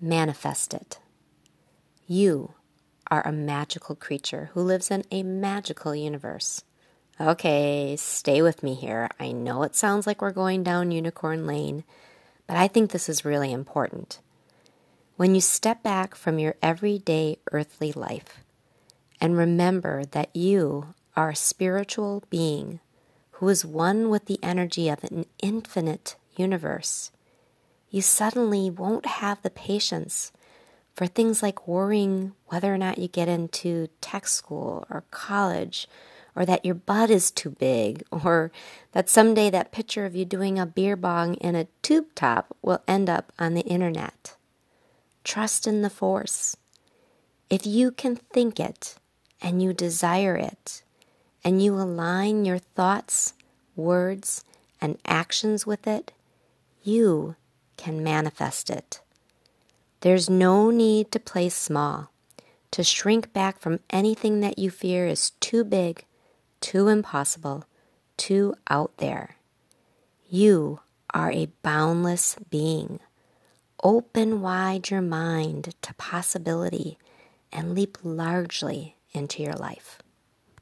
manifest it. You are a magical creature who lives in a magical universe. Okay, stay with me here. I know it sounds like we're going down unicorn lane, but I think this is really important. When you step back from your everyday earthly life and remember that you are a spiritual being who is one with the energy of an infinite universe, you suddenly won't have the patience for things like worrying whether or not you get into tech school or college, or that your butt is too big, or that someday that picture of you doing a beer bong in a tube top will end up on the internet. Trust in the force. If you can think it and you desire it, and you align your thoughts, words, and actions with it, you can manifest it. There's no need to play small, to shrink back from anything that you fear is too big, too impossible, too out there. You are a boundless being. Open wide your mind to possibility and leap largely into your life.